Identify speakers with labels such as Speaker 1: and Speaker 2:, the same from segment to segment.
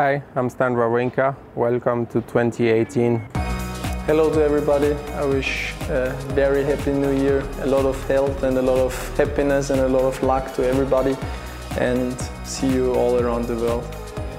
Speaker 1: Hi, I'm Stan Wawrinka. Welcome to 2018.
Speaker 2: Hello to everybody. I wish a very happy new year, a lot of health and a lot of happiness and a lot of luck to everybody, and see you all around the world.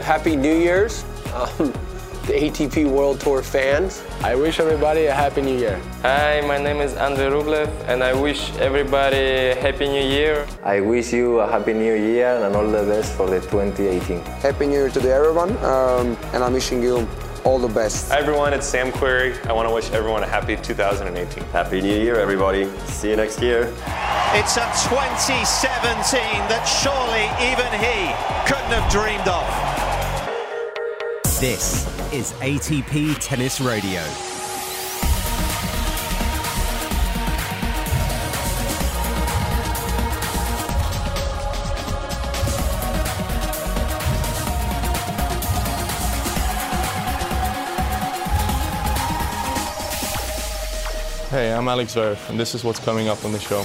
Speaker 3: Happy New Year's, um, the ATP World Tour fans.
Speaker 4: I wish everybody a happy new year.
Speaker 5: Hi, my name is Andrei Rublev, and I wish everybody a happy new year.
Speaker 6: I wish you a happy new year and all the best for the 2018.
Speaker 7: Happy new year to everyone, um, and I'm wishing you all the best.
Speaker 8: Hi everyone, it's Sam Querrey. I want to wish everyone a happy 2018.
Speaker 9: Happy New Year, everybody. See you next year.
Speaker 10: It's a 2017 that surely even he couldn't have dreamed of.
Speaker 11: This is ATP Tennis Radio.
Speaker 12: Hey, I'm Alex Zverev, and this is what's coming up on the show.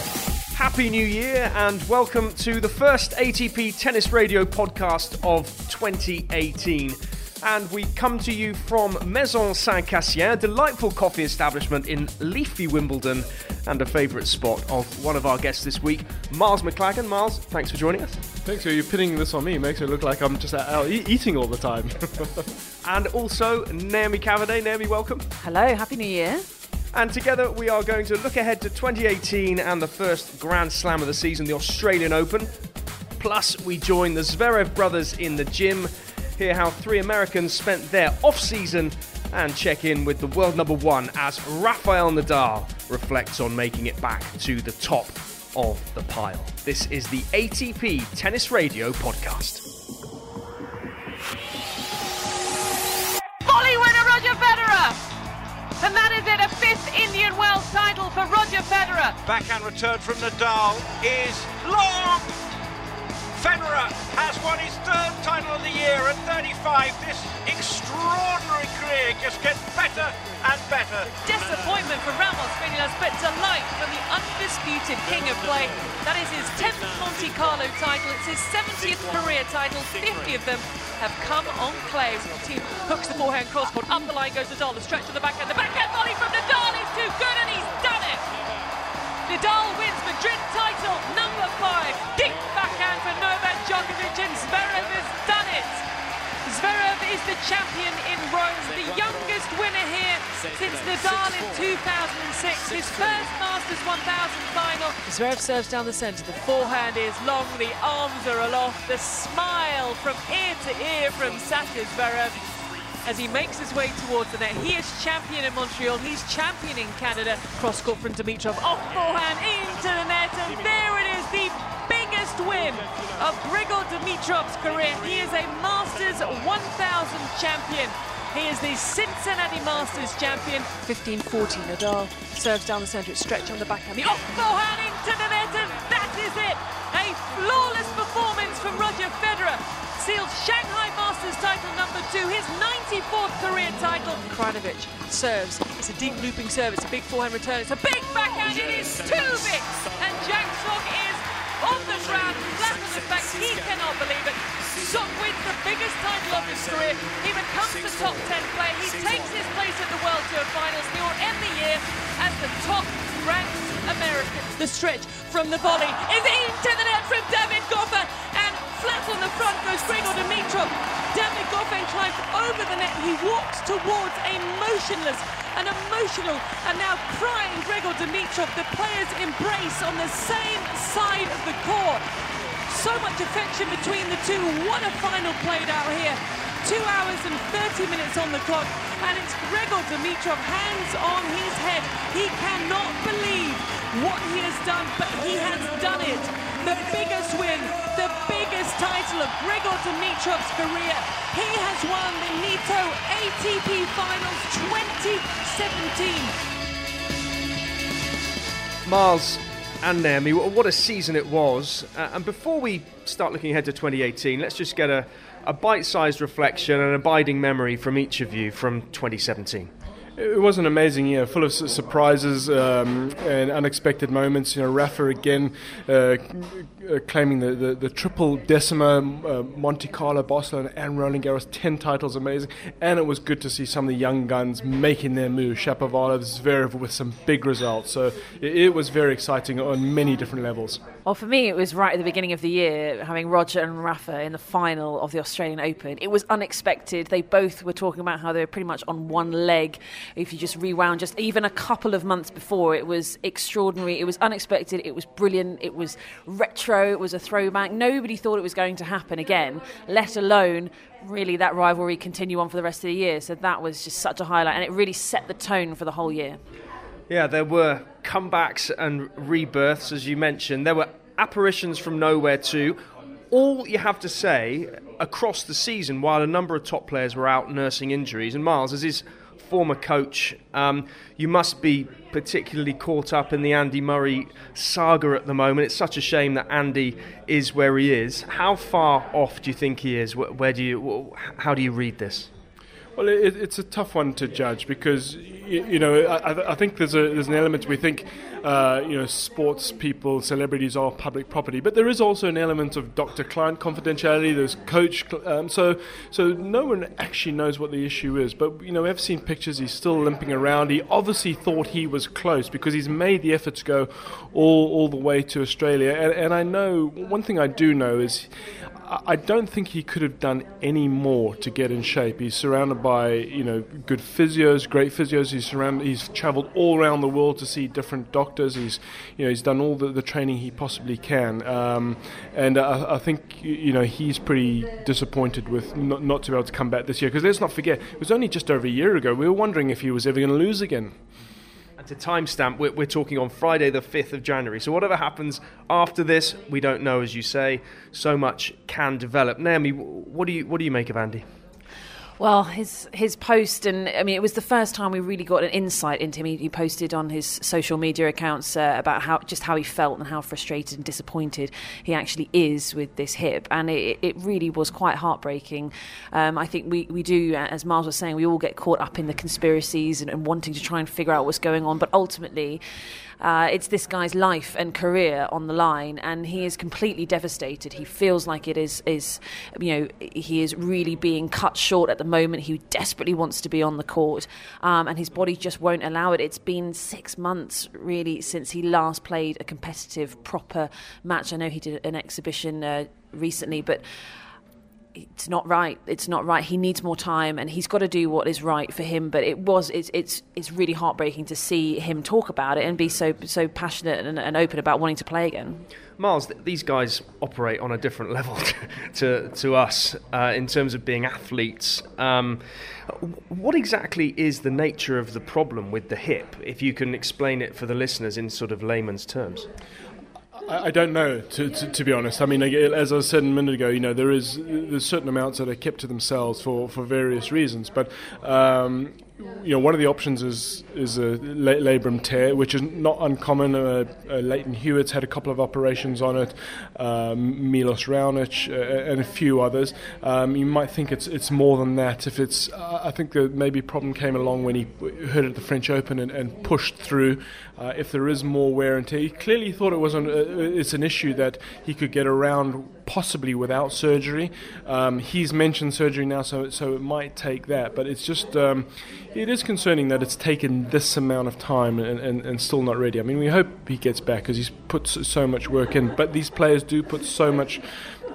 Speaker 13: Happy New Year, and welcome to the first ATP Tennis Radio podcast of 2018. And we come to you from Maison Saint Cassien, a delightful coffee establishment in leafy Wimbledon, and a favourite spot of one of our guests this week, Miles Maclagan. Miles, thanks for joining us.
Speaker 12: Thanks. So you're pinning this on me. It makes it look like I'm just out eating all the time.
Speaker 13: and also Naomi Cavaday. Naomi, welcome.
Speaker 14: Hello. Happy New Year.
Speaker 13: And together we are going to look ahead to 2018 and the first Grand Slam of the season, the Australian Open. Plus, we join the Zverev brothers in the gym, hear how three Americans spent their off season, and check in with the world number one as Rafael Nadal reflects on making it back to the top of the pile. This is the ATP Tennis Radio podcast.
Speaker 15: Volley winner Roger Federer! And that is it, a fifth Indian Wells title for Roger Federer.
Speaker 10: Backhand return from Nadal is long. Federer has won his third title of the year at 35. This extraordinary career just gets better and better.
Speaker 15: Disappointment for Ramos Vinolas, but delight for the undisputed king of play. That is his 10th Monte Carlo title. It's his 70th career title. 50 of them have come on clay. Thiem hooks the forehand crosscourt. Up the line goes Nadal. The stretch to the backhand. The backhand volley from Nadal is too good, and he's done it. Nadal wins Madrid title Nadal in 2006, his first Masters 1000 final. Zverev serves down the centre, the forehand is long, the arms are aloft, the smile from ear to ear from Sasha Zverev as he makes his way towards the net. He is champion in Montreal, he's champion in Canada. Cross court from Dimitrov, off forehand into the net, and there it is, the biggest win of Grigor Dimitrov's career. He is a Masters 1000 champion. He is the Cincinnati Masters champion. 15-14, Nadal serves down the centre, it's stretch on the backhand. The oh, off forehand into the net, and that is it. A flawless performance from Roger Federer seals Shanghai Masters title number two, his 94th career title. Krajinovic serves. It's a deep looping serve. It's a big forehand return. It's a big backhand. It is two bits. And Jack Sock is on the ground, flat on his back. He cannot believe it. Sock wins the biggest title of his career. He becomes the top 10 player. He takes his place at the World Tour Finals. He will end the year as the top ranked American. The stretch from the volley is into the net from David Goffin. And flat on the front goes Grigor Dimitrov. David Goffin climbs over the net. He walks towards a motionless, an emotional, and now crying Grigor Dimitrov. The players embrace on the same side of the court. So much affection between the two. What a final played out here. Two hours and 30 minutes on the clock, and it's Grigor Dimitrov, hands on his head. He cannot believe what he has done, but he has done it. The biggest win, the title of Grigor Dimitrov's career. He has won the Nitto ATP Finals 2017.
Speaker 13: Miles and Naomi, what a season it was. Uh, and before we start looking ahead to 2018, let's just get a, a bite sized reflection and abiding memory from each of you from 2017.
Speaker 12: It was an amazing year, full of surprises um, and unexpected moments. You know, Rafa again uh, uh, claiming the, the, the, triple decima, uh, Monte Carlo, Barcelona, and Roland Garros, 10 titles, amazing. And it was good to see some of the young guns making their move. Shapovalov, Zverev with some big results. So it, it was very exciting on many different levels.
Speaker 14: Well, for me, it was right at the beginning of the year, having Roger and Rafa in the final of the Australian Open. It was unexpected. They both were talking about how they were pretty much on one leg. If you just rewound, just even a couple of months before, it was extraordinary. It was unexpected. It was brilliant. It was retro. It was a throwback. Nobody thought it was going to happen again, let alone really that rivalry continue on for the rest of the year. So that was just such a highlight, and it really set the tone for the whole year.
Speaker 13: Yeah, there were comebacks and rebirths, as you mentioned. There were apparitions from nowhere, too. All you have to say across the season, while a number of top players were out nursing injuries, and Miles, as his former coach, um, you must be particularly caught up in the Andy Murray saga at the moment. It's such a shame that Andy is where he is. How far off do you think he is? Where do you? How do you read this?
Speaker 12: Well, it, it's a tough one to judge because you, you know I, I, think there's a there's an element we think uh, you know sports people, celebrities are public property, but there is also an element of doctor-client confidentiality. There's coach, um, so so no one actually knows what the issue is. But you know we've seen pictures. He's still limping around. He obviously thought he was close because he's made the effort to go all all the way to Australia. And, and I know one thing I do know is I don't think he could have done any more to get in shape. He's surrounded by you know good physios, great physios. He's surrounded. He's travelled all around the world to see different doctors. He's you know he's done all the, the training he possibly can. Um, and I, I, think you know he's pretty disappointed with not, not to be able to come back this year because let's not forget it was only just over a year ago. We were wondering if he was ever going to lose again And
Speaker 13: to timestamp, we're, we're talking on Friday, the 5th of January. So, whatever happens after this, we don't know, as you say. So much can develop. Naomi, what do you, what do you make of Andy?
Speaker 14: Well, his his post, and I mean, it was the first time we really got an insight into him. He, he posted on his social media accounts uh, about how just how he felt and how frustrated and disappointed he actually is with this hip, and it, it really was quite heartbreaking. Um, I think we, we do, as Miles was saying, we all get caught up in the conspiracies and, and wanting to try and figure out what's going on, but ultimately. Uh, it's this guy's life and career on the line, and he is completely devastated. He feels like it is, is you know, he is really being cut short at the moment. He desperately wants to be on the court, um, and his body just won't allow it. It's been six months really since he last played a competitive, proper match. I know he did an exhibition uh, recently, but it's not right. It's not right. He needs more time, and he's got to do what is right for him. But it was it's it's it's really heartbreaking to see him talk about it and be so so passionate and, and open about wanting to play again.
Speaker 13: Miles, these guys operate on a different level to to us uh, in terms of being athletes. Um, what exactly is the nature of the problem with the hip? If you can explain it for the listeners in sort of layman's terms.
Speaker 12: I, don't know, to, to, to, be honest. I mean, as I said a minute ago, you know, there is there's certain amounts that are kept to themselves for, for various reasons. But um, you know, one of the options is is a labrum tear, which is not uncommon. Uh, uh, Lleyton Hewitt's had a couple of operations on it, um, Milos Raonic, uh, and a few others. Um, you might think it's it's more than that. If it's, I think the maybe problem came along when he hurt at the French Open and, and pushed through. Uh, if there is more wear and tear, he clearly thought it was an, uh, it's an issue that he could get around possibly without surgery. Um, he's mentioned surgery now, so so it might take that, but it's just. Um, it is concerning that it's taken this amount of time and, and, and still not ready. I mean, we hope he gets back because he's put so much work in. But these players do put so much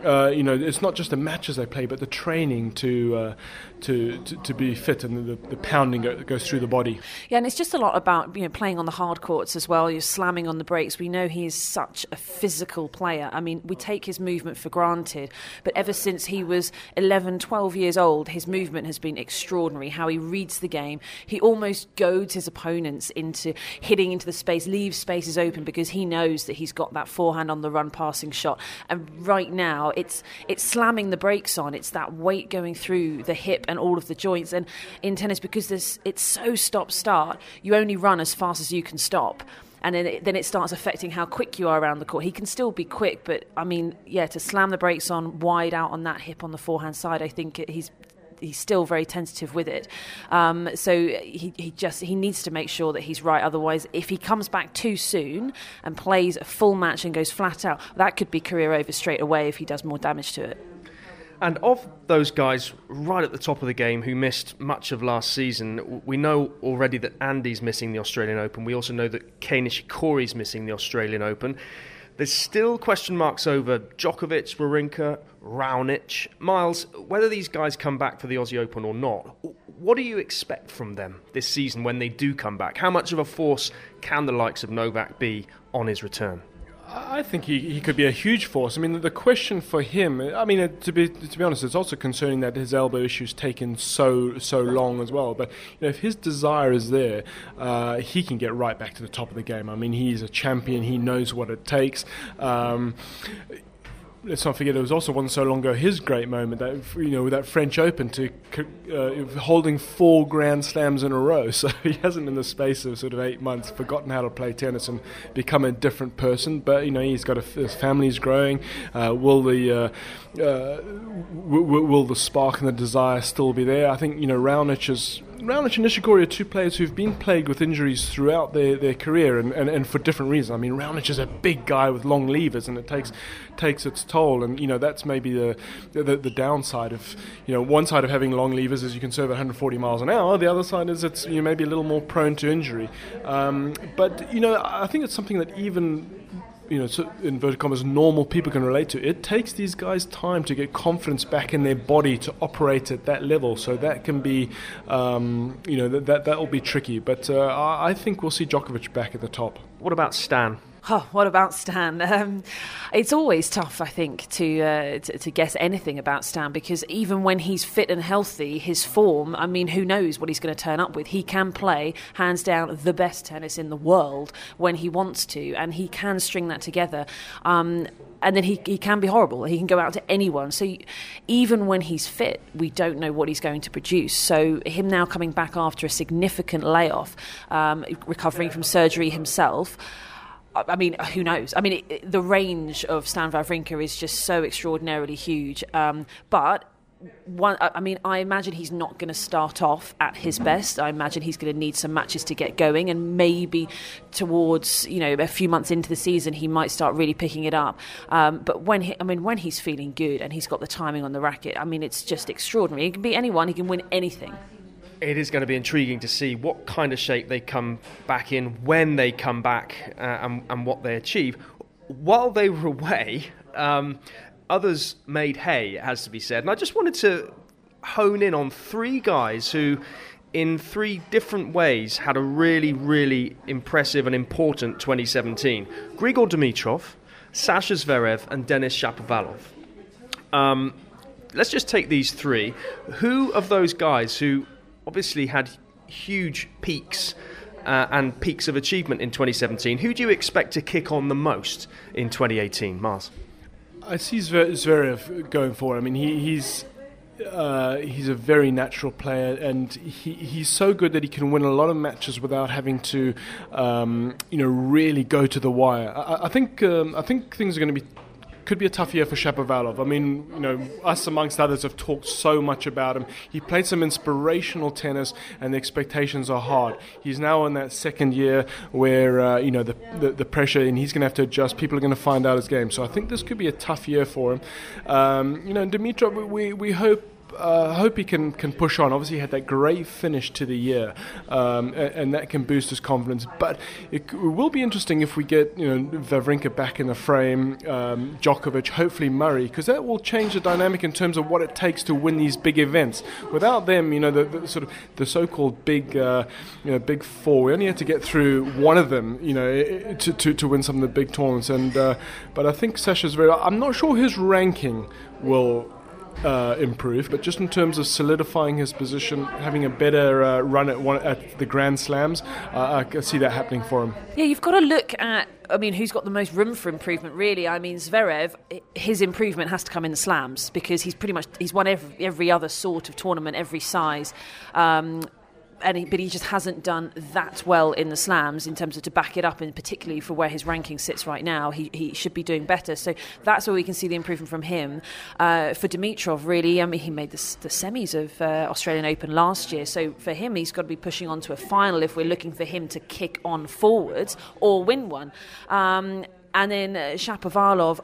Speaker 12: uh, you know, it's not just the matches they play, but the training to uh, to, to, to be fit and the, the pounding that goes through the body.
Speaker 14: Yeah, and it's just a lot about you know playing on the hard courts as well. You're slamming on the brakes. We know he is such a physical player. I mean, we take his movement for granted, but ever since he was 11, 12 years old, his movement has been extraordinary. How he reads the game, he almost goads his opponents into hitting into the space, leaves spaces open because he knows that he's got that forehand on the run passing shot. And right now, it's it's slamming the brakes on. It's that weight going through the hip and all of the joints. And in tennis, because this, it's so stop start, you only run as fast as you can stop and then it, then it starts affecting how quick you are around the court. He can still be quick, but I mean, yeah, to slam the brakes on wide out on that hip on the forehand side, I think he's he's still very tentative with it. Um, so he, he just he needs to make sure that he's right. Otherwise, if he comes back too soon and plays a full match and goes flat out, that could be career over straight away if he does more damage to it.
Speaker 13: And of those guys right at the top of the game who missed much of last season, we know already that Andy's missing the Australian Open. We also know that Kei Nishikori's missing the Australian Open. There's still question marks over Djokovic, Wawrinka, Raonic. Miles, whether these guys come back for the Aussie Open or not, what do you expect from them this season when they do come back? How much of a force can the likes of Novak be on his return?
Speaker 12: I think he, he could be a huge force. I mean, the question for him, I mean, uh, to be to be honest, it's also concerning that his elbow issues taken so so long as well. But you know, if his desire is there, uh, he can get right back to the top of the game. I mean, he's a champion. He knows what it takes. Um, let's not forget it was also one so long ago his great moment that you know that French Open to uh, holding four Grand Slams in a row. So he hasn't in the space of sort of eight months forgotten how to play tennis and become a different person. But you know he's got a, his family's growing. Uh, will the uh, uh w- w- will the spark and the desire still be there? I think you know Raonic is Raonic and Nishikori are two players who've been plagued with injuries throughout their, their career and, and, and for different reasons. I mean, Raonic is a big guy with long levers and it takes takes its toll. And, you know, that's maybe the, the, the downside of, you know, one side of having long levers is you can serve 140 miles an hour. The other side is it's, you know, maybe a little more prone to injury. Um, but, you know, I think it's something that even you know, so inverted commas, normal people can relate to. It takes these guys time to get confidence back in their body to operate at that level. So that can be, um, you know, that that will be tricky. But uh, I think we'll see Djokovic back at the top.
Speaker 13: What about Stan?
Speaker 14: Oh, what about Stan? Um, it's always tough, I think, to, uh, to, to guess anything about Stan because even when he's fit and healthy, his form. I mean, who knows what he's going to turn up with? He can play hands down the best tennis in the world when he wants to, and he can string that together. Um, and then he, he can be horrible. He can go out to anyone. So even when he's fit, we don't know what he's going to produce. So him now coming back after a significant layoff, um, recovering from surgery himself. I mean, who knows? I mean, it, the range of Stan Wawrinka is just so extraordinarily huge. Um, but one, I mean, I imagine he's not going to start off at his best. I imagine he's going to need some matches to get going, and maybe towards you know a few months into the season, he might start really picking it up. Um, but when he, I mean, when he's feeling good and he's got the timing on the racket, I mean, it's just extraordinary. He can be anyone. He can win anything
Speaker 13: it is going to be intriguing to see what kind of shape they come back in when they come back uh, and, and, what they achieve. While they were away, um, others made hay, it has to be said. And I just wanted to hone in on three guys who, in three different ways, had a really, really impressive and important 2017 Grigor Dimitrov, Sasha Zverev, and Denis Shapovalov. Um, let's just take these three. Who of those guys who obviously had huge peaks uh, and peaks of achievement in 2017. Who do you expect to kick on the most in 2018, Miles?
Speaker 12: I see Zverev going forward. I mean, he, he's uh, he's a very natural player, and he, he's so good that he can win a lot of matches without having to, um, you know, really go to the wire. I, I think um, I think things are going to be could be a tough year for Shapovalov. I mean, you know, us amongst others have talked so much about him. He played some inspirational tennis, and the expectations are hard. He's now in that second year where uh, you know the, the, the pressure, and he's going to have to adjust. People are going to find out his game. So I think this could be a tough year for him. Um, you know, Dimitrov, we we hope uh, hope he can, can push on. Obviously, he had that great finish to the year, um, and, and, that can boost his confidence. But it, it, will be interesting if we get you know Wawrinka back in the frame, um, Djokovic, hopefully Murray, because that will change the dynamic in terms of what it takes to win these big events. Without them, you know, the, the sort of the so-called big, uh, you know, big four. We only had to get through one of them, you know, to, to, to win some of the big tournaments. And uh, but I think Sasha's very. I'm not sure his ranking will uh, improve, but just in terms of solidifying his position, having a better uh, run at one at the Grand Slams, uh, I see that happening for him.
Speaker 14: Yeah, you've got to look at. I mean, who's got the most room for improvement? Really, I mean, Zverev. His improvement has to come in the slams because he's pretty much he's won every every other sort of tournament, every size. Um, and but he just hasn't done that well in the slams in terms of to back it up, and particularly for where his ranking sits right now, he, he should be doing better. So that's where we can see the improvement from him. Uh, for Dimitrov, really, I mean, he made the, the semis of uh, Australian Open last year, so for him, he's got to be pushing on to a final if we're looking for him to kick on forwards or win one. Um, and then uh, Shapovalov,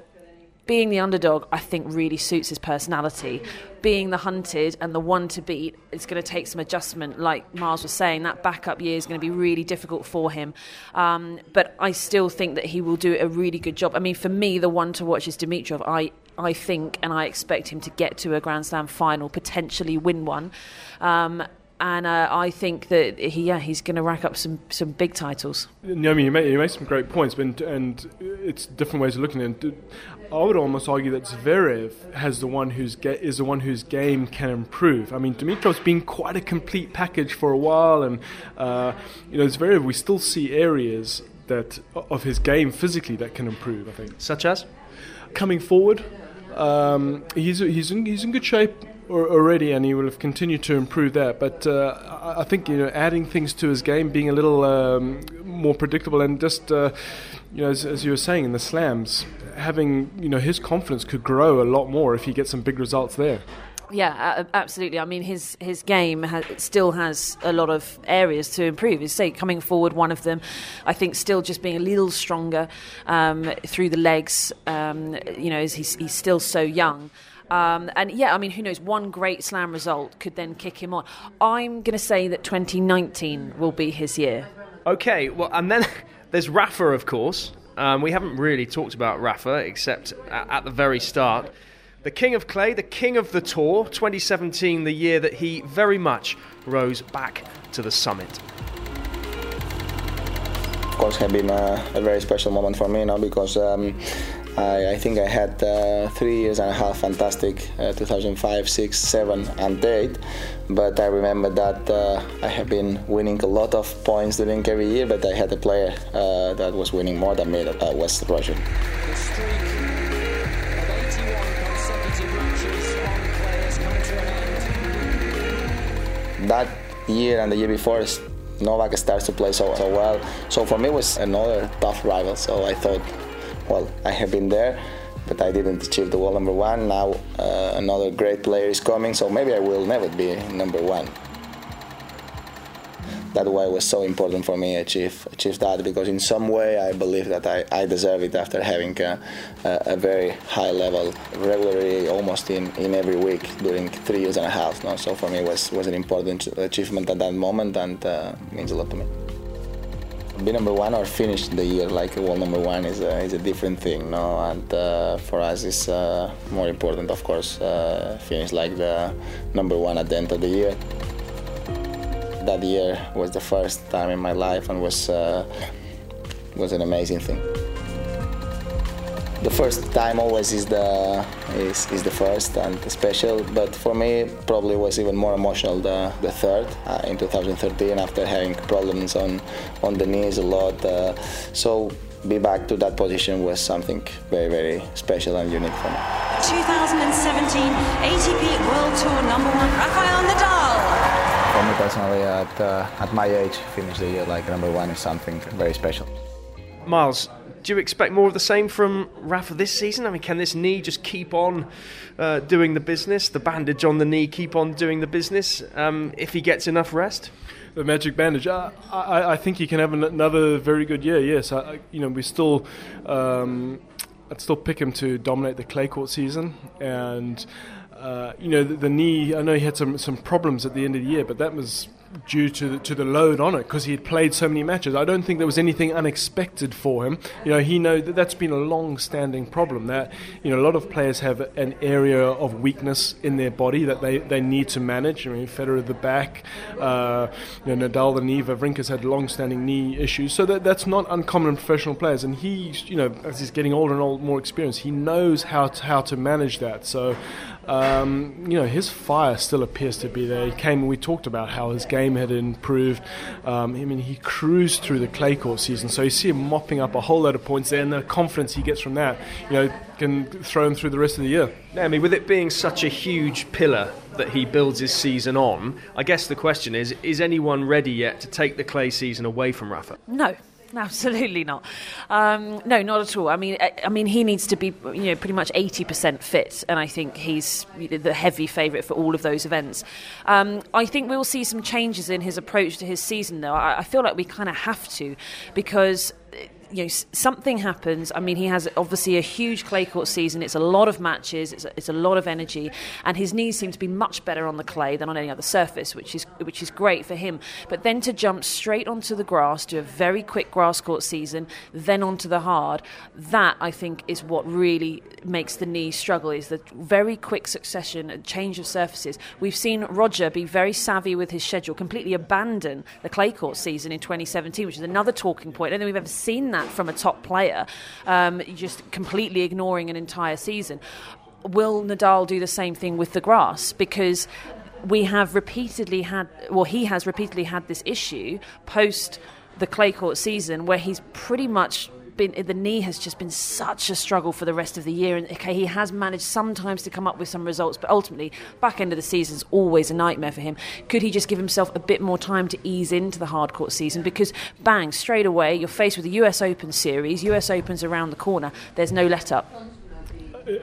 Speaker 14: being the underdog, I think really suits his personality. Being the hunted and the one to beat, it's going to take some adjustment. Like Miles was saying, that backup year is going to be really difficult for him. Um, but I still think that he will do a really good job. I mean, for me, the one to watch is Dimitrov. I, I think and I expect him to get to a Grand Slam final, potentially win one. Um, and uh, I think that he, yeah, he's going to rack up some, some big titles.
Speaker 12: I mean, you make, you make some great points, but and it's different ways of looking at it. I would almost argue that Zverev has the one whose ga- is the one whose game can improve. I mean, Dimitrov's been quite a complete package for a while, and uh, you know, Zverev, we still see areas that of his game physically that can improve. I think,
Speaker 13: such as
Speaker 12: coming forward. Um, he's he's in, he's in good shape already, and he will have continued to improve that. But uh, I think you know, adding things to his game, being a little um, more predictable, and just uh, you know, as, as, you were saying in the slams, having you know his confidence could grow a lot more if he gets some big results there.
Speaker 14: Yeah, absolutely. I mean, his his game has, still has a lot of areas to improve. Is say coming forward, one of them. I think still just being a little stronger um, through the legs. Um, you know, he's he's still so young. Um, and yeah, I mean, who knows? One great slam result could then kick him on. I'm going to say that 2019 will be his year.
Speaker 13: Okay, well, and then there's Rafa, of course. Um, we haven't really talked about Rafa except at, at the very start. The king of clay, the king of the tour, 2017, the year that he very much rose back to the summit.
Speaker 16: Of course, it has been a, a, very special moment for me, you because um, I, I, think I had uh, three years and a half fantastic uh, 2005, 6, 7, and 8. But I remember that uh, I have been winning a lot of points during every year, but I had a player uh, that was winning more than me, that uh, was Roger. That year and the year before, Novak starts to play so, so well. So for me, it was another tough rival. So I thought well, I have been there, but I didn't achieve the world number one. Now uh, another great player is coming, so maybe I will never be number one. That's why it was so important for me to achieve, achieve that because in some way I believe that I, I deserve it after having a, a, a, very high level regularly almost in, in every week during three years and a half. No? So for me it was, was an important achievement at that moment and uh, means a lot to me be number one or finish the year like world number one is a, is a different thing no? And uh, for us it's uh, more important of course uh, finish like the number one at the end of the year. That year was the first time in my life and was uh, was an amazing thing the first time always is the is, is the first and special but for me probably was even more emotional the, the third uh, in 2013 after having problems on on the knees a lot uh, so be back to that position was something very very special and unique for me.
Speaker 17: 2017 ATP World Tour number one Rafael Nadal.
Speaker 16: For me personally at, uh, at my age finish the year like number one is something very special
Speaker 13: Miles do you expect more of the same from Rafa this season? I mean, can this knee just keep on uh, doing the business? The bandage on the knee keep on doing the business um, if he gets enough rest?
Speaker 12: The magic bandage. I, I, I, think he can have another very good year. Yes, I, you know we still. Um, I'd still pick him to dominate the clay court season, and uh, you know the, the, knee. I know he had some some problems at the end of the year, but that was due to the, to the load on it because he had played so many matches. I don't think there was anything unexpected for him. You know, he know that that's been a long-standing problem. That you know, a lot of players have an area of weakness in their body that they, they need to manage. I mean, Federer the back, uh, you know, Nadal the knee, Wawrinka's had long-standing knee issues. So that that's not uncommon in professional players. And he, you know, as he's getting older and more experienced, he knows how to, how to manage that. So um, you know, his fire still appears to be there. He came and we talked about how his game had improved. Um, I mean, he cruised through the clay court season, so you see him mopping up a whole lot of points there, and the confidence he gets from that, you know, can throw him through the rest of the year.
Speaker 13: Naomi, with it being such a huge pillar that he builds his season on, I guess the question is: Is anyone ready yet to take the clay season away from Rafa?
Speaker 14: No, Absolutely not. Um, no, not at all. I mean, I, mean, he needs to be, you know, pretty much eighty percent fit, and I think he's the heavy favourite for all of those events. Um, I think we'll see some changes in his approach to his season, though. I, I feel like we kind of have to, because you know something happens. I mean, he has obviously a huge clay court season. It's a lot of matches. It's a, it's a lot of energy, and his knees seem to be much better on the clay than on any other surface, which is which is great for him. But then to jump straight onto the grass, do a very quick grass court season, then onto the hard, that I think is what really makes the knee struggle. Is the very quick succession and change of surfaces. We've seen Roger be very savvy with his schedule, completely abandon the clay court season in 2017, which is another talking point. I don't think we've ever seen that that from a top player, um, just completely ignoring an entire season. Will Nadal do the same thing with the grass? Because we have repeatedly had, well, he has repeatedly had this issue post the clay court season where he's pretty much been the knee has just been such a struggle for the rest of the year. And okay, he has managed sometimes to come up with some results, but ultimately, back end of the season is always a nightmare for him. Could he just give himself a bit more time to ease into the hard court season? Because bang, straight away, you're faced with the US Open series. US Open's around the corner. There's no let up.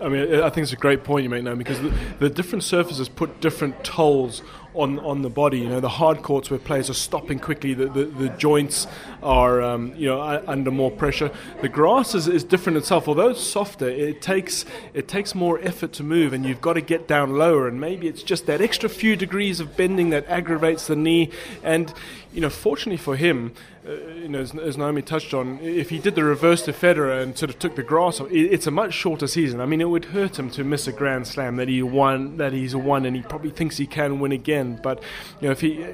Speaker 12: I mean, I think it's a great point you make now because the, the different surfaces put different tolls on on the body. You know, the hard courts where players are stopping quickly, the, the, the joints are um, you know under more pressure. The grass is, is different itself, although it's softer. It takes it takes more effort to move, and you've got to get down lower. And maybe it's just that extra few degrees of bending that aggravates the knee. And you know, fortunately for him, uh, you know, as, as, Naomi touched on, if he did the reverse to Federer and sort of took the grass it, it's a much shorter season. I mean, it would hurt him to miss a Grand Slam that he won, that he's won, and he probably thinks he can win again. But you know, if he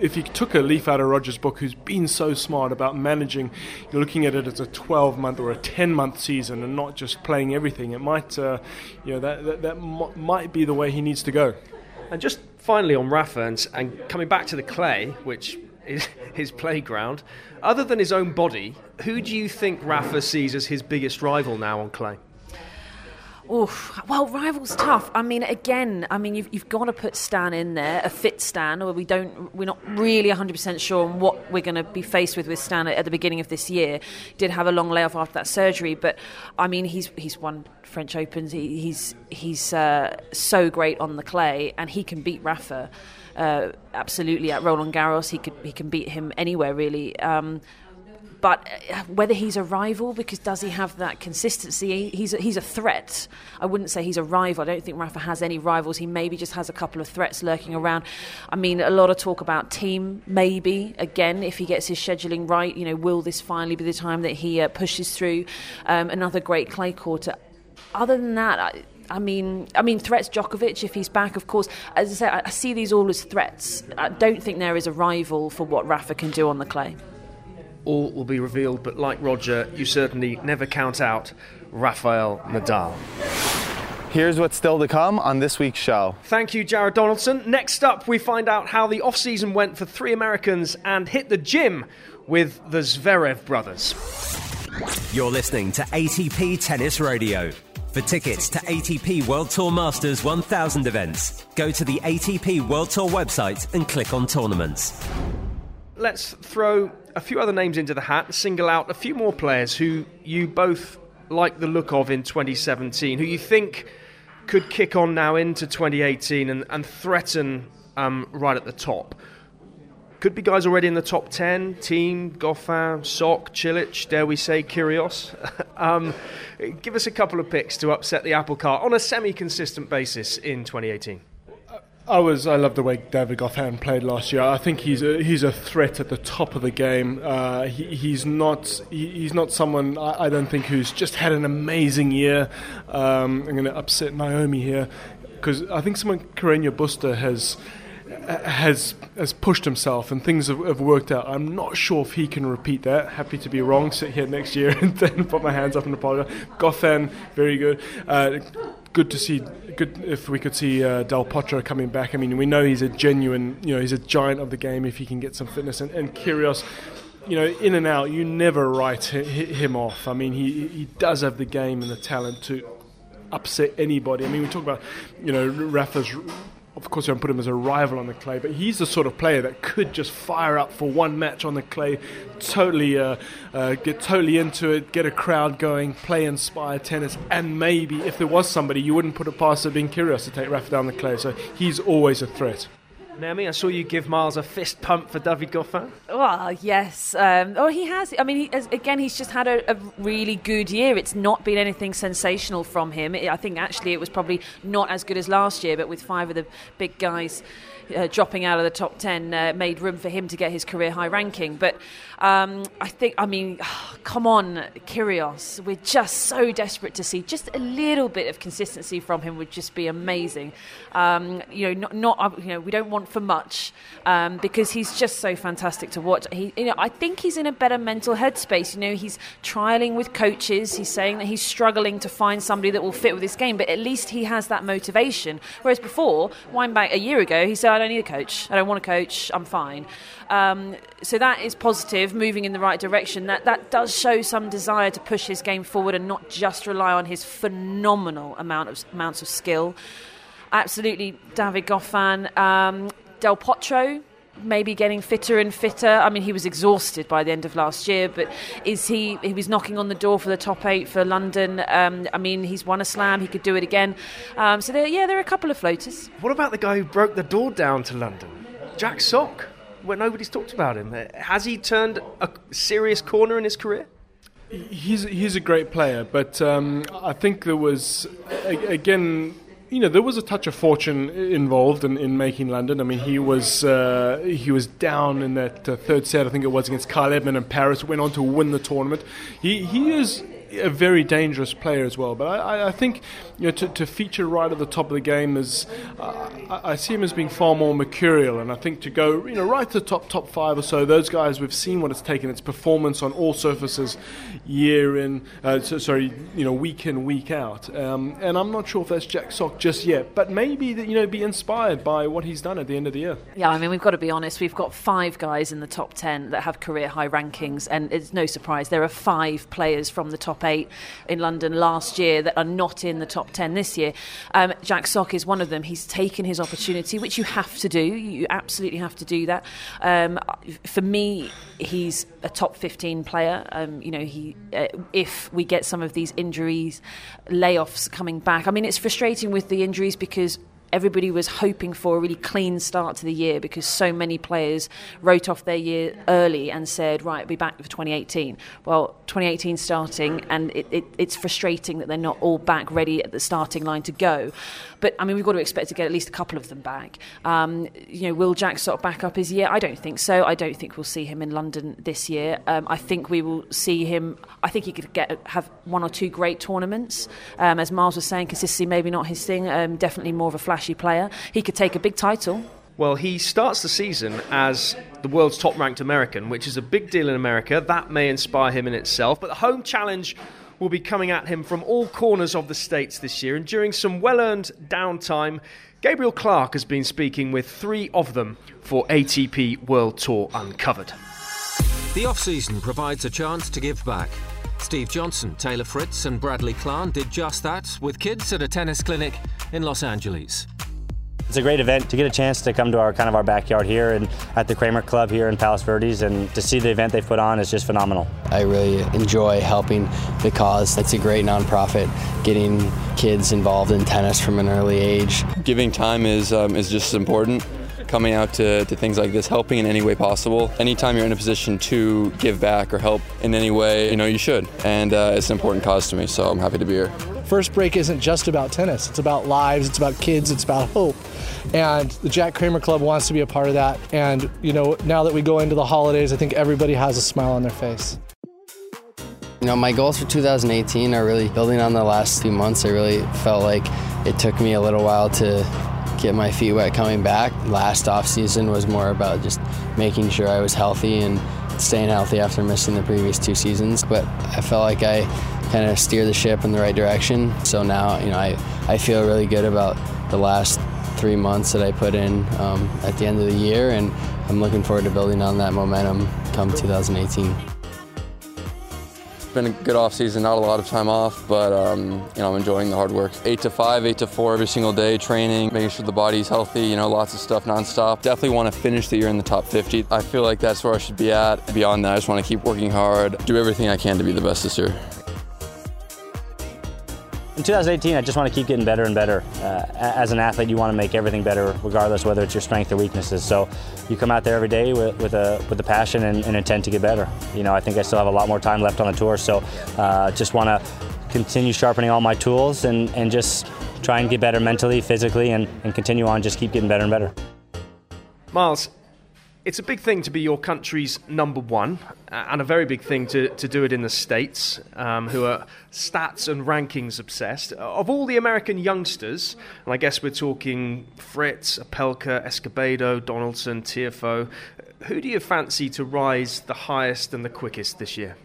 Speaker 12: if he took a leaf out of Roger's book, who's been so smart about managing, you're looking at it as a 12 month or a 10 month season and not just playing everything, it might, uh, you know, that, that, that might be the way he needs to go.
Speaker 13: And just finally on Rafa and, and coming back to the clay, which is his playground, other than his own body, who do you think Rafa sees as his biggest rival now on clay?
Speaker 14: Oof. Well, rivals tough. I mean, again, I mean, you've, you've got to put Stan in there, a fit Stan, or we don't. We're not really 100% sure on what we're going to be faced with with Stan at, at the beginning of this year. Did have a long layoff after that surgery, but I mean, he's he's won French Opens. He, he's he's uh, so great on the clay, and he can beat Rafa. Uh, absolutely at Roland Garros, he could he can beat him anywhere really. Um, but uh, whether he's a rival, because does he have that consistency? He's a, he's a threat. I wouldn't say he's a rival. I don't think Rafa has any rivals. He maybe just has a couple of threats lurking around. I mean, a lot of talk about Thiem, maybe, again, if he gets his scheduling right. You know, will this finally be the time that he uh, pushes through um, another great clay quarter? Other than that, I, I mean, I mean, threats Djokovic if he's back. Of course, as I say, I see these all as threats. I don't think there is a rival for what Rafa can do on the clay
Speaker 13: all will be revealed, but like Roger, you certainly never count out Rafael Nadal.
Speaker 18: Here's what's still to come on this week's show.
Speaker 13: Thank you, Jared Donaldson. Next up, we find out how the off season went for three Americans and hit the gym with the Zverev brothers.
Speaker 11: You're listening to ATP Tennis Radio. For tickets to ATP World Tour Masters 1000 events, go to the ATP World Tour website and click on tournaments.
Speaker 13: Let's throw a few other names into the hat, and single out a few more players who you both like the look of in 2017, who you think could kick on now into 2018 and, and threaten um, right at the top. Could be guys already in the top 10 Thiem, Goffin, Sock, Cilic, dare we say Kyrgios. um, give us a couple of picks to upset the apple cart on a semi consistent basis in 2018.
Speaker 12: I was I love the way David Goffin played last year. I think he's a, he's a threat at the top of the game. Uh, he, he's not he, he's not someone I, I, don't think who's just had an amazing year. Um, I'm going to upset Naomi here because I think someone Carreño Busta has has has pushed himself and things have, have, worked out. I'm not sure if he can repeat that. Happy to be wrong. Sit here next year and then put my hands up and apologize. Goffin, very good. Uh, good to see. Good if we could see uh, Del Potro coming back. I mean, we know he's a genuine, you know, he's a giant of the game if he can get some fitness. And, and Kyrgios, you know, in and out, you never write him off. I mean, he he does have the game and the talent to upset anybody. I mean, we talk about, you know, Rafa's of course, I don't put him as a rival on the clay, but he's the sort of player that could just fire up for one match on the clay, totally uh, uh, get totally into it, get a crowd going, play inspired tennis, and maybe if there was somebody, you wouldn't put it past it being Kyrgios to take Rafa down the clay. So he's always a threat.
Speaker 13: Naomi, I saw you give Miles a fist pump for David Goffin.
Speaker 14: Well, yes. Um, oh, he has. I mean, he, again, he's just had a, a, really good year. It's not been anything sensational from him. I think actually it was probably not as good as last year, but with five of the big guys uh, dropping out of the top 10 uh, made room for him to get his career high ranking. But um, I think, I mean, come on, Kyrgios. We're just so desperate to see just a little bit of consistency from him would just be amazing. Um, you know, not, not, you know, we don't want for much um, because he's just so fantastic to watch. He, you know, I think he's in a better mental headspace. You know, he's trialing with coaches. He's saying that he's struggling to find somebody that will fit with his game, but at least he has that motivation. Whereas before, wind back a year ago, he said, don't need a coach. I don't want a coach. I'm fine. Um, so that is positive, moving in the right direction. That that does show some desire to push his game forward and not just rely on his phenomenal amount of amounts of skill. Absolutely, David Goffin, um, Del Potro maybe getting fitter and fitter. I mean, he was exhausted by the end of last year, but is he? He was knocking on the door for the top eight for London. Um, I mean, he's won a slam. He could do it again. Um, so there, yeah, there are a couple of floaters.
Speaker 13: What about the guy who broke the door down to London, Jack Sock? Where nobody's talked about him. Has he turned a serious corner in his career?
Speaker 12: He's he's a great player, but um, I think there was again you know, there was a touch of fortune involved in, in making London. I mean, he was uh, he was down in that uh, third set, I think it was against Kyle Edmund in Paris. Went on to win the tournament. He he is a very dangerous player as well. But I, I think you know, to, to, feature right at the top of the game is uh, I, see him as being far more mercurial, and I think to go you know right to the top top five or so, those guys we've seen what it's taken, its performance on all surfaces, year in uh, so, sorry you know week in week out, um, and I'm not sure if that's Jack Sock just yet, but maybe that, you know be inspired by what he's done at the end of the year.
Speaker 14: Yeah, I mean we've got to be honest, we've got five guys in the top ten that have career high rankings, and it's no surprise there are five players from the top eight in London last year that are not in the top 10 this year. Um, Jack Sock is one of them. He's taken his opportunity, which you have to do. You absolutely have to do that. Um, for me, he's a top 15 player. Um, you know, he uh, if we get some of these injuries, layoffs coming back. I mean, it's frustrating with the injuries because everybody was hoping for a really clean start to the year because so many players wrote off their year early and said, right, be back for 2018. Well, 2018 starting, and it, it, it's frustrating that they're not all back ready at the starting line to go. But I mean, we've got to expect to get at least a couple of them back. Um, you know, will Jack Sock back up his year? I don't think so. I don't think we'll see him in London this year. Um, I think we will see him. I think he could get have one or two great tournaments. Um, as Miles was saying, consistency maybe not his thing. Um, definitely more of a flashy player. He could take a big title.
Speaker 13: Well, he starts the season as the world's top ranked American, which is a big deal in America. That may inspire him in itself. But the home challenge will be coming at him from all corners of the States this year. And during some well earned downtime, Gabriel Clark has been speaking with three of them for ATP World Tour Uncovered.
Speaker 11: The off season provides a chance to give back. Steve Johnson, Taylor Fritz, and Bradley Klahn did just that with kids at a tennis clinic in Los Angeles.
Speaker 19: It's a great event to get a chance to come to our kind of our backyard here and at the Kramer Club here in Palos Verdes and to see the event they put on is just phenomenal.
Speaker 20: I really enjoy helping the cause. It's a great nonprofit, getting kids involved in tennis from an early age.
Speaker 21: Giving time is um, is just important coming out to, to things like this, helping in any way possible. Anytime you're in a position to give back or help in any way, you know, you should. And uh, it's an important cause to me, so I'm happy to be here.
Speaker 22: First Break isn't just about tennis, it's about lives, it's about kids, it's about hope. And the Jack Kramer Club wants to be a part of that. And, you know, now that we go into the holidays, I think everybody has a smile on their face.
Speaker 20: You know, my goals for 2018 are really building on the last few months. I really felt like it took me a little while to get my feet wet coming back. Last off season was more about just making sure I was healthy and staying healthy after missing the previous two seasons. But I felt like I kind of steer the ship in the right direction. So now, you know, I, I feel really good about the last three months that I put in um, at the end of the year, and I'm looking forward to building on that momentum come 2018 It's
Speaker 21: been a good off season, not a lot of time off, but um, you know I'm enjoying the hard work. Eight to five, eight to four every single day, training, making sure the body's healthy. You know, lots of stuff nonstop. Definitely want to finish the year in the top 50. I feel like that's where I should be at. Beyond that, I just want to keep working hard, do everything I can to be the best this year.
Speaker 19: In 2018, I just want to keep getting better and better. Uh, as an athlete, you want to make everything better, regardless whether it's your strength or weaknesses. So you come out there every day with, with a with a passion and, and, intent to get better. You know, I think I still have a lot more time left on the tour, so uh, just want to continue sharpening all my tools and, and just try and get better mentally, physically, and, and continue on, just keep getting better and better.
Speaker 13: Miles, it's a big thing to be your country's number one, and a very big thing to, to do it in the States, um, who are stats and rankings obsessed. Of all the American youngsters, and I guess we're talking Fritz, Opelka, Escobedo, Donaldson, Tiafoe, who do you fancy to rise the highest and the quickest this year?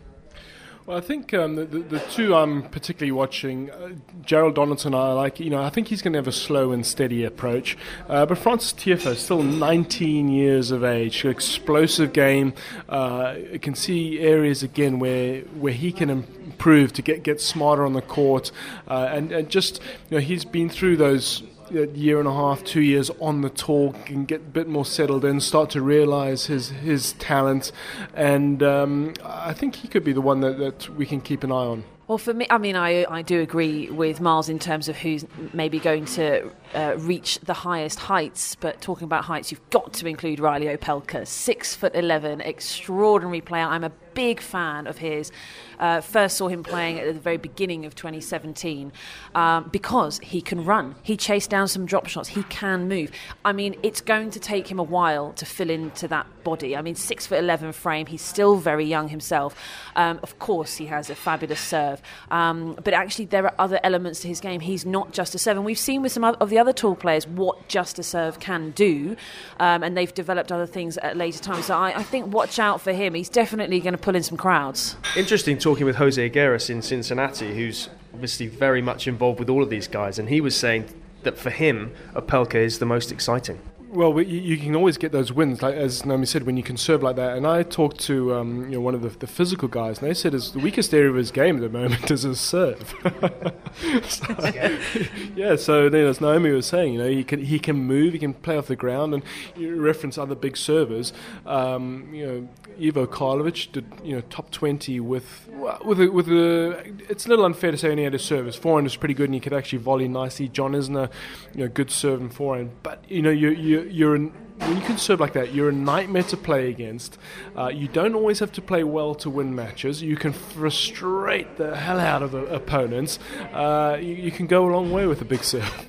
Speaker 12: Well, I think um, the, the, the, two I'm particularly watching, uh, Jared Donaldson, I like, you know, I think he's going to have a slow and steady approach. Uh, but Frances Tiafoe, still 19 years of age, explosive game. Uh, can see areas again where where he can improve to get, get smarter on the court. Uh, and, and just, you know, he's been through those year and a half, two years on the tour, can get a bit more settled in, start to realise his his talent, and um, I think he could be the one that, that we can keep an eye on.
Speaker 14: Well, for me, I mean, I, I do agree with Miles in terms of who's maybe going to uh, reach the highest heights. But talking about heights, you've got to include Reilly Opelka, six foot eleven, extraordinary player. I'm a big fan of his. Uh, first saw him playing at the very beginning of 2017 um, because he can run. He chased down some drop shots. He can move. I mean, it's going to take him a while to fill into that body. I mean, six foot eleven frame. He's still very young himself. Um, of course, he has a fabulous serve, um, but actually there are other elements to his game. He's not just a serve. And we've seen with some of the other tall players what just a serve can do, um, and they've developed other things at later times. So I, I think watch out for him. He's definitely going to pull in some crowds.
Speaker 13: Interesting talking with Jose Higueras in Cincinnati, who's obviously very much involved with all of these guys, and he was saying that for him, Opelka is the most exciting.
Speaker 12: Well, you can always get those wins, like as Naomi said, when you can serve like that. And I talked to um, you know one of the, the, physical guys, and they said his, the weakest area of his game at the moment is his serve. so, yeah, so you know, as Naomi was saying, you know, he can he can move, he can play off the ground, and you reference other big servers. Um, you know, Ivo Karlovic did you know top twenty with with a, with a. It's a little unfair to say only had a service. Forehand was pretty good, and he could actually volley nicely. John Isner, you know, good serve and forehand. But you know, you you you're an, when you can serve like that, you're a nightmare to play against. Uh, you don't always have to play well to win matches. You can frustrate the hell out of opponents. Uh, you, you can go a long way with a big serve.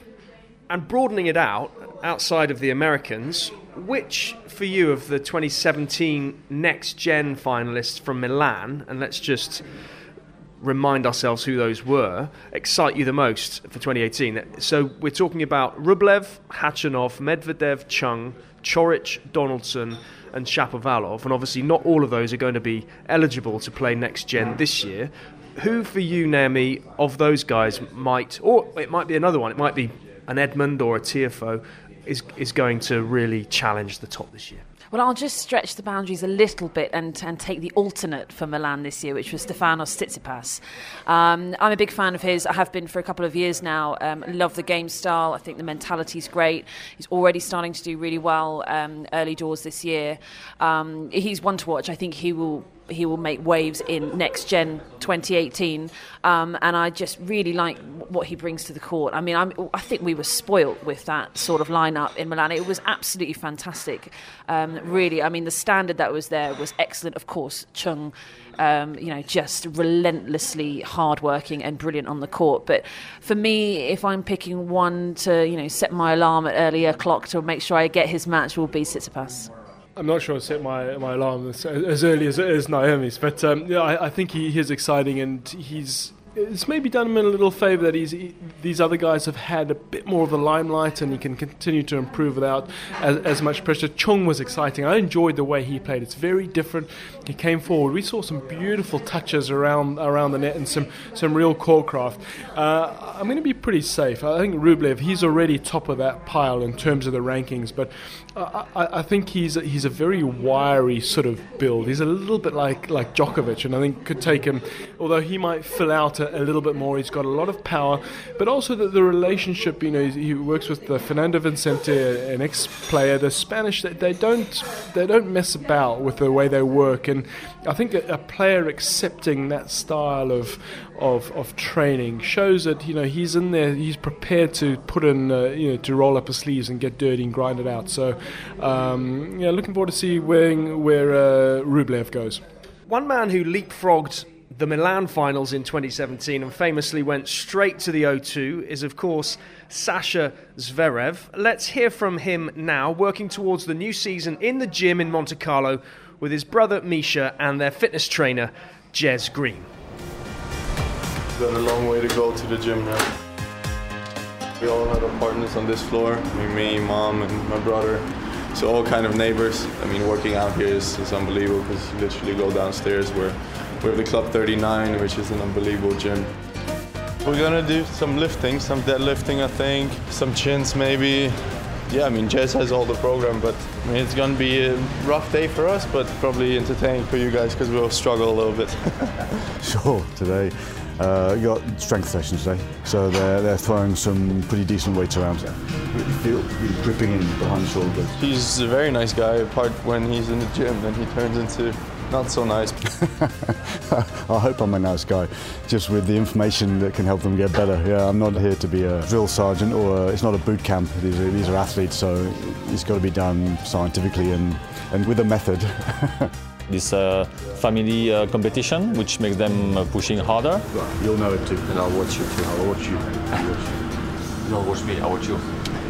Speaker 13: And broadening it out, outside of the Americans, which for you of the 2017 next gen finalists from Milan, and let's just remind ourselves who those were, excite you the most for 2018? So we're talking about Rublev, Khachanov, Medvedev, Chung, Coric, Donaldson, and Shapovalov, and obviously not all of those are going to be eligible to play next gen this year. Who for you, Naomi, of those guys might, or it might be another one, it might be an Edmund or a Tiafoe, is, is going to really challenge the top this year?
Speaker 14: Well, I'll just stretch the boundaries a little bit and, and take the alternate for Milan this year, which was Stefanos Tsitsipas. Um, I'm a big fan of his. I have been for a couple of years now. Um, love the game style. I think the mentality is great. He's already starting to do really well um, early doors this year. Um, he's one to watch. I think he will he will make waves in next gen 2018 um, and I just really like what he brings to the court. I mean I'm, i think we were spoilt with that sort of lineup in Milan. It was absolutely fantastic. Um, really I mean the standard that was there was excellent. Of course Chung um, you know, just relentlessly hardworking and brilliant on the court. But for me, if I'm picking one to, you know, set my alarm at earlier clock to make sure I get his match, will be Tsitsipas.
Speaker 12: I'm not sure I set my my alarm as, as early as, as Naomi's, but um, yeah, I, I, think he, he is exciting and he's it's maybe done him a little favour that he's he, these other guys have had a bit more of the limelight and he can continue to improve without as, as much pressure. Chung was exciting. I enjoyed the way he played. It's very different. He came forward. We saw some beautiful touches around around the net and some some real core craft. Uh, I'm going to be pretty safe. I think Rublev. He's already top of that pile in terms of the rankings, but I, I, think he's a, he's a very wiry sort of build. He's a little bit like like Djokovic, and I think could take him. Although he might fill out a, a little bit more, he's got a lot of power, but also the, the relationship. You know, he works with the Fernando Vicente, an ex-player. The Spanish they, they don't they don't mess about with the way they work, and I think a, a player accepting that style of of, of training shows that you know he's in there he's prepared to put in uh, you know to roll up his sleeves and get dirty and grind it out so um, yeah looking forward to see where where uh, Rublev goes
Speaker 13: one man who leapfrogged the Milan finals in 2017 and famously went straight to the O2 is, of course, Sasha Zverev. Let's hear from him now, working towards the new season in the gym in Monte Carlo with his brother Misha and their fitness trainer, Jez Green.
Speaker 23: Got a long way to go to the gym now. We all have our partners on this floor, me, mom, and my brother. So all kind of neighbors. I mean, working out here is, is unbelievable because you literally go downstairs where we have the Club 39, which is an unbelievable gym. We're gonna do some lifting, some deadlifting, I think, some chins maybe. Yeah, I mean, Jez has all the program, but I mean, it's gonna be a rough day for us, but probably entertaining for you guys because we'll struggle a little bit.
Speaker 24: sure, today uh, got strength sessions today, so they're, they're throwing some pretty decent weights around. You feel really gripping in behind the shoulders.
Speaker 23: He's a very nice guy, apart when he's in the gym, then he turns into not so nice.
Speaker 24: I hope I'm a nice guy, just with the information that can help them get better. Yeah, I'm not here to be a drill sergeant or a, it's not a boot camp. These are, these are athletes, so it's got to be done scientifically and, and with a method.
Speaker 25: this uh, family uh, competition, which makes them uh, pushing harder.
Speaker 24: You'll know it too.
Speaker 25: And I'll watch you too.
Speaker 24: I'll watch you. I'll watch
Speaker 25: you. No, watch me. I'll watch you.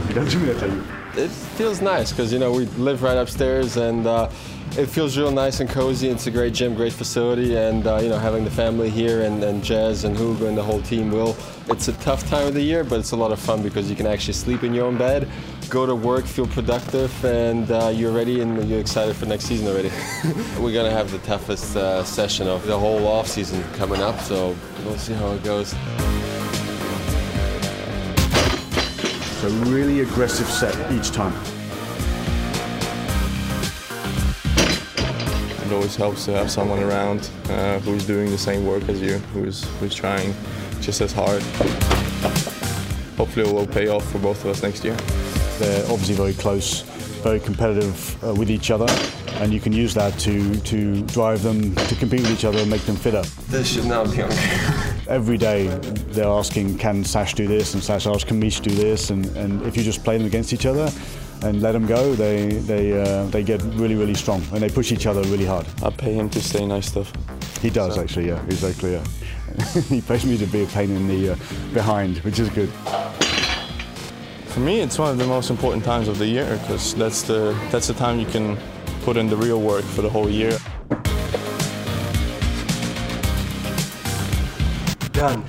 Speaker 24: You don't do me, I tell you.
Speaker 26: It feels nice because you know we live right upstairs and uh, it feels real nice and cozy. It's a great gym, great facility, and uh, you know having the family here and, and Jez and Hugo and the whole team will. It's a tough time of the year, but it's a lot of fun because you can actually sleep in your own bed, go to work, feel productive, and uh, you're ready and you're excited for next season already. We're gonna have the toughest uh, session of the whole off season coming up, so we'll see how it goes.
Speaker 24: So really aggressive set each time.
Speaker 23: It always helps to have someone around uh, who's doing the same work as you, who's, who's trying just as hard. Hopefully it will pay off for both of us next year.
Speaker 24: They're obviously very close, very competitive uh, with each other, and you can use that to, to drive them to compete with each other and make them fitter.
Speaker 26: This should not be okay.
Speaker 24: Every day they're asking, can Sash do this? And Sash asks, can Mish do this? And, and if you just play them against each other, and let them go, they they uh, they get really really strong and they push each other really hard.
Speaker 23: I pay him to say nice stuff.
Speaker 24: He does so. actually, yeah, exactly. Yeah. he pays me to be a pain in the uh, behind, which is good.
Speaker 23: For me, it's one of the most important times of the year because that's the that's the time you can put in the real work for the whole year.
Speaker 26: Done.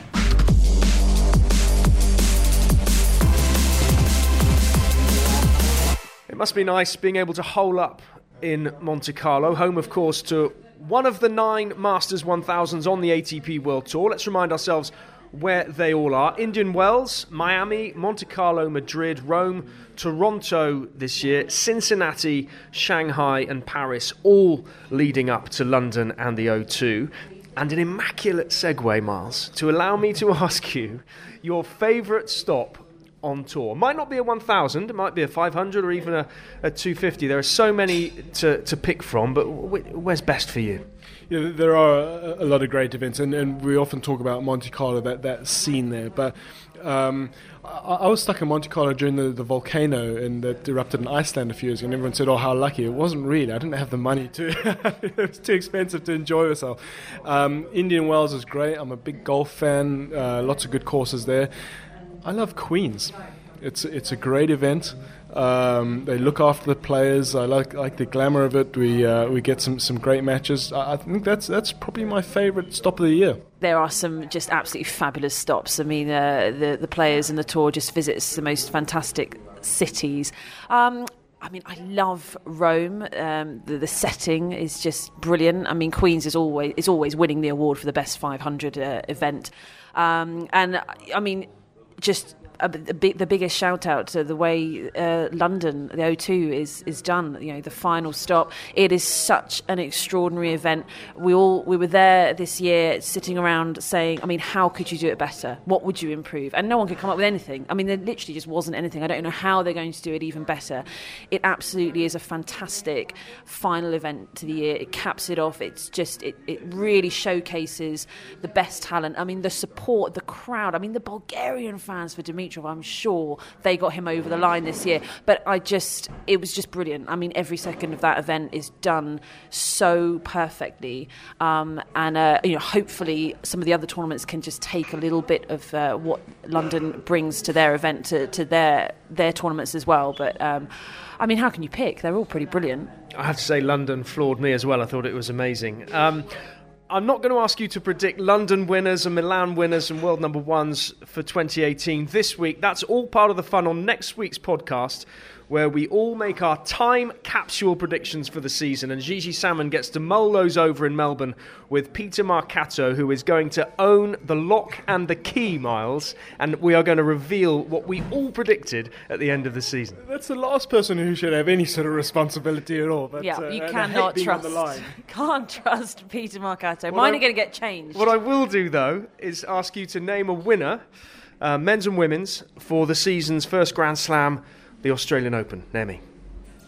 Speaker 13: It must be nice being able to hole up in Monte Carlo, home, of course, to one of the nine Masters 1000s on the ATP World Tour. Let's remind ourselves where they all are Indian Wells, Miami, Monte Carlo, Madrid, Rome, Toronto this year, Cincinnati, Shanghai, and Paris, all leading up to London and the O2. And an immaculate segue, Miles, to allow me to ask you your favourite stop on tour. Might not be a 1,000, it might be a 500 or even a, a 250. There are so many to, to pick from, but where's best for you?
Speaker 12: Yeah, there are a, lot of great events, and, and we often talk about Monte Carlo, that, that scene there. But um, I, was stuck in Monte Carlo during the, the volcano and that erupted in Iceland a few years ago, and everyone said, "Oh, how lucky!" It wasn't really. I didn't have the money to. it was too expensive to enjoy myself. Um, Indian Wells is great. I'm a big golf fan. Uh, lots of good courses there. I love Queens. It's it's a great event. Um, they look after the players. I like like the glamour of it. We uh, we get some, some great matches. I, I think that's that's probably my favourite stop of the year.
Speaker 14: There are some just absolutely fabulous stops. I mean, uh, the the players and the tour just visits the most fantastic cities. Um, I mean, I love Rome. Um, the, the, setting is just brilliant. I mean, Queens is always is always winning the award for the best 500 uh, event, um, and I mean, just a, a the biggest shout out to the way uh, London, the O2 is is done. You know, the final stop. It is such an extraordinary event. We all we were there this year, sitting around saying, I mean, how could you do it better? What would you improve? And no one could come up with anything. I mean, there literally just wasn't anything. I don't know how they're going to do it even better. It absolutely is a fantastic final event to the year. It caps it off. It's just it it really showcases the best talent. I mean, the support, the crowd. I mean, the Bulgarian fans for Dimitri Dimitrov, I'm sure they got him over the line this year. But I just, it was just brilliant. I mean, every second of that event is done so perfectly. Um, and, uh, you know, hopefully some of the other tournaments can just take a little bit of uh, what London brings to their event, to, to their, their tournaments as well. But, um, I mean, how can you pick? They're all pretty brilliant.
Speaker 13: I have to say, London floored me as well. I thought it was amazing. Um, I'm not going to ask you to predict London winners and Milan winners and world number ones for 2018 this week. That's all part of the fun on next week's podcast, where we all make our time capsule predictions for the season. And Gigi Salmon gets to mull those over in Melbourne with Peter Marcato, who is going to own the lock and the key, Miles. And we are going to reveal what we all predicted at the end of the season.
Speaker 12: That's the last person who should have any sort of responsibility at all. But,
Speaker 14: yeah,
Speaker 12: uh,
Speaker 14: you cannot
Speaker 12: hate being on
Speaker 14: trust.
Speaker 12: the line.
Speaker 14: Can't trust Peter Marcato.
Speaker 13: What
Speaker 14: Mine
Speaker 13: I-
Speaker 14: are going to get changed.
Speaker 13: What I will do, though, is ask you to name a winner, uh, men's and women's, for the season's first Grand Slam, the Australian Open. Name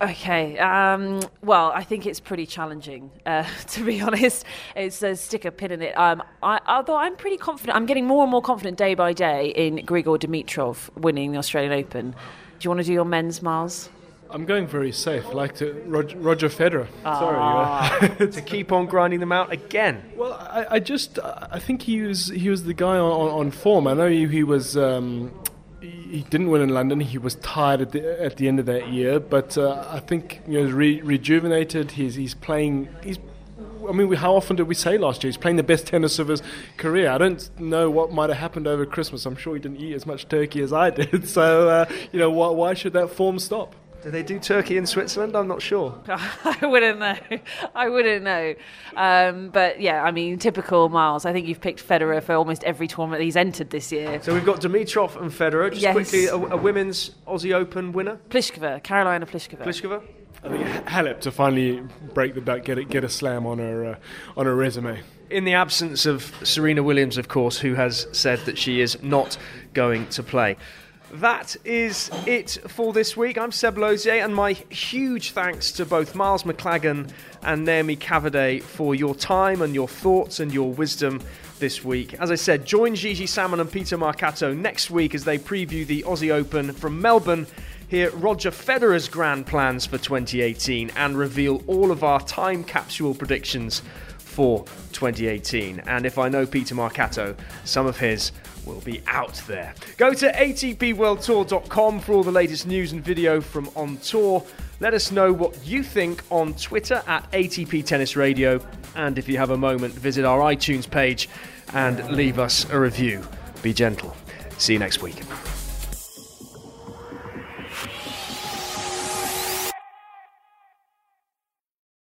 Speaker 14: Okay. Um, well, I think it's pretty challenging, uh, to be honest. It's a stick a pin in it. Um, I, although I'm pretty confident, I'm getting more and more confident day by day in Grigor Dimitrov winning the Australian Open. Do you want to do your men's, Miles?
Speaker 12: I'm going very safe, like to Roger, Roger Federer.
Speaker 14: Ah.
Speaker 12: Sorry.
Speaker 13: to keep on grinding them out again.
Speaker 12: Well, I, I just I think he was he was the guy on, on form. I know he, he was. Um, he didn't win in London. He was tired at the at the end of that year, but uh, I think you know re- rejuvenated. He's he's playing. He's. I mean, we, how often did we say last year he's playing the best tennis of his career? I don't know what might have happened over Christmas. I'm sure he didn't eat as much turkey as I did. So uh, you know, why, why should that form stop?
Speaker 13: Do they do Turkey in Switzerland? I'm not sure.
Speaker 14: I wouldn't know. I wouldn't know. Um, but yeah, I mean, typical Miles. I think you've picked Federer for almost every tournament he's entered this year.
Speaker 13: So we've got Dimitrov and Federer. Just
Speaker 14: Yes.
Speaker 13: quickly, a, a women's Aussie Open winner.
Speaker 14: Pliskova, Karolina Pliskova.
Speaker 13: Pliskova.
Speaker 12: I think Halep to finally break the duck, get it, get a slam on her uh, on her resume.
Speaker 13: In the absence of Serena Williams, of course, who has said that she is not going to play. That is it for this week. I'm Seb Lauzier, and my huge thanks to both Miles Maclagan and Naomi Cavaday for your time and your thoughts and your wisdom this week. As I said, join Gigi Salmon and Peter Marcato next week as they preview the Aussie Open from Melbourne. Hear Roger Federer's grand plans for 2018 and reveal all of our time capsule predictions for 2018. And if I know Peter Marcato, some of his will be out there. Go to atpworldtour.com for all the latest news and video from On Tour. Let us know what you think on Twitter at ATP Tennis Radio. And if you have a moment, visit our iTunes page and leave us a review. Be gentle. See you next week.